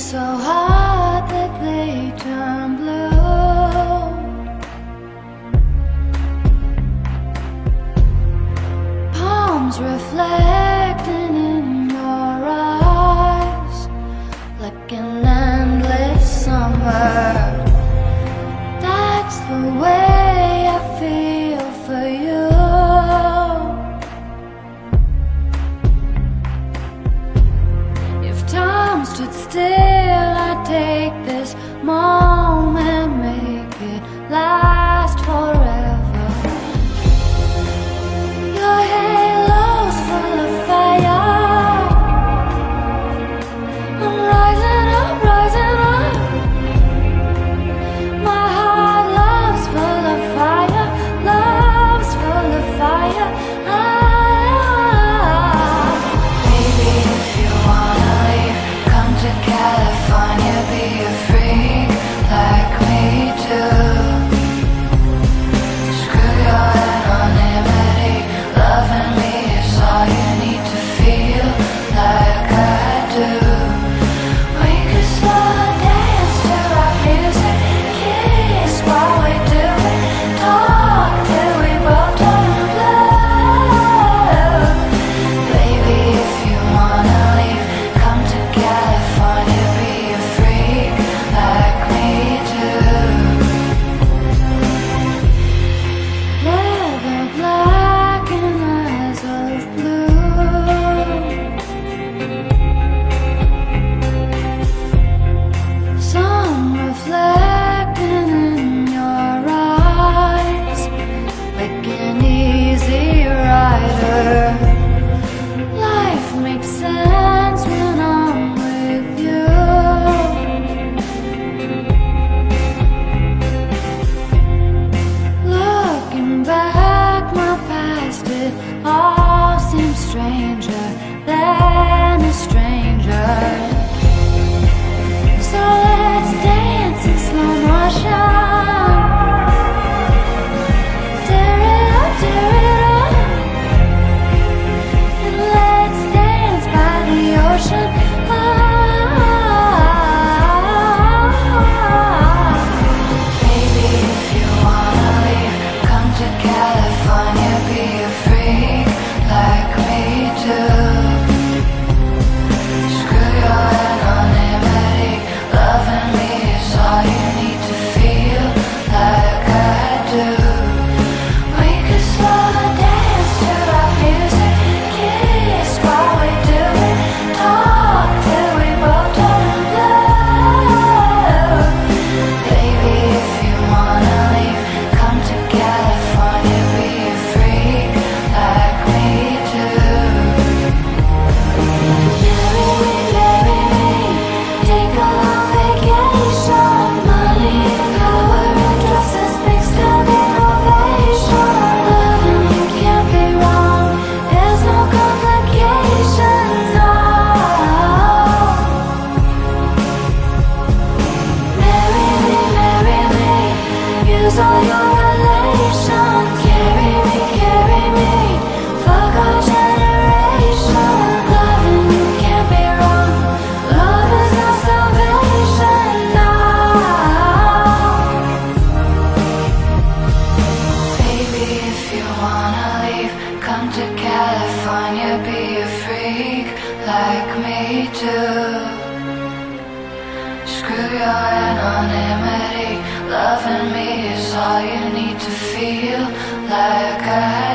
so hard that they turn blue. Palms reflect. take this moment. podcast. like me too. Screw your anonymity, loving me is all you need to feel like I.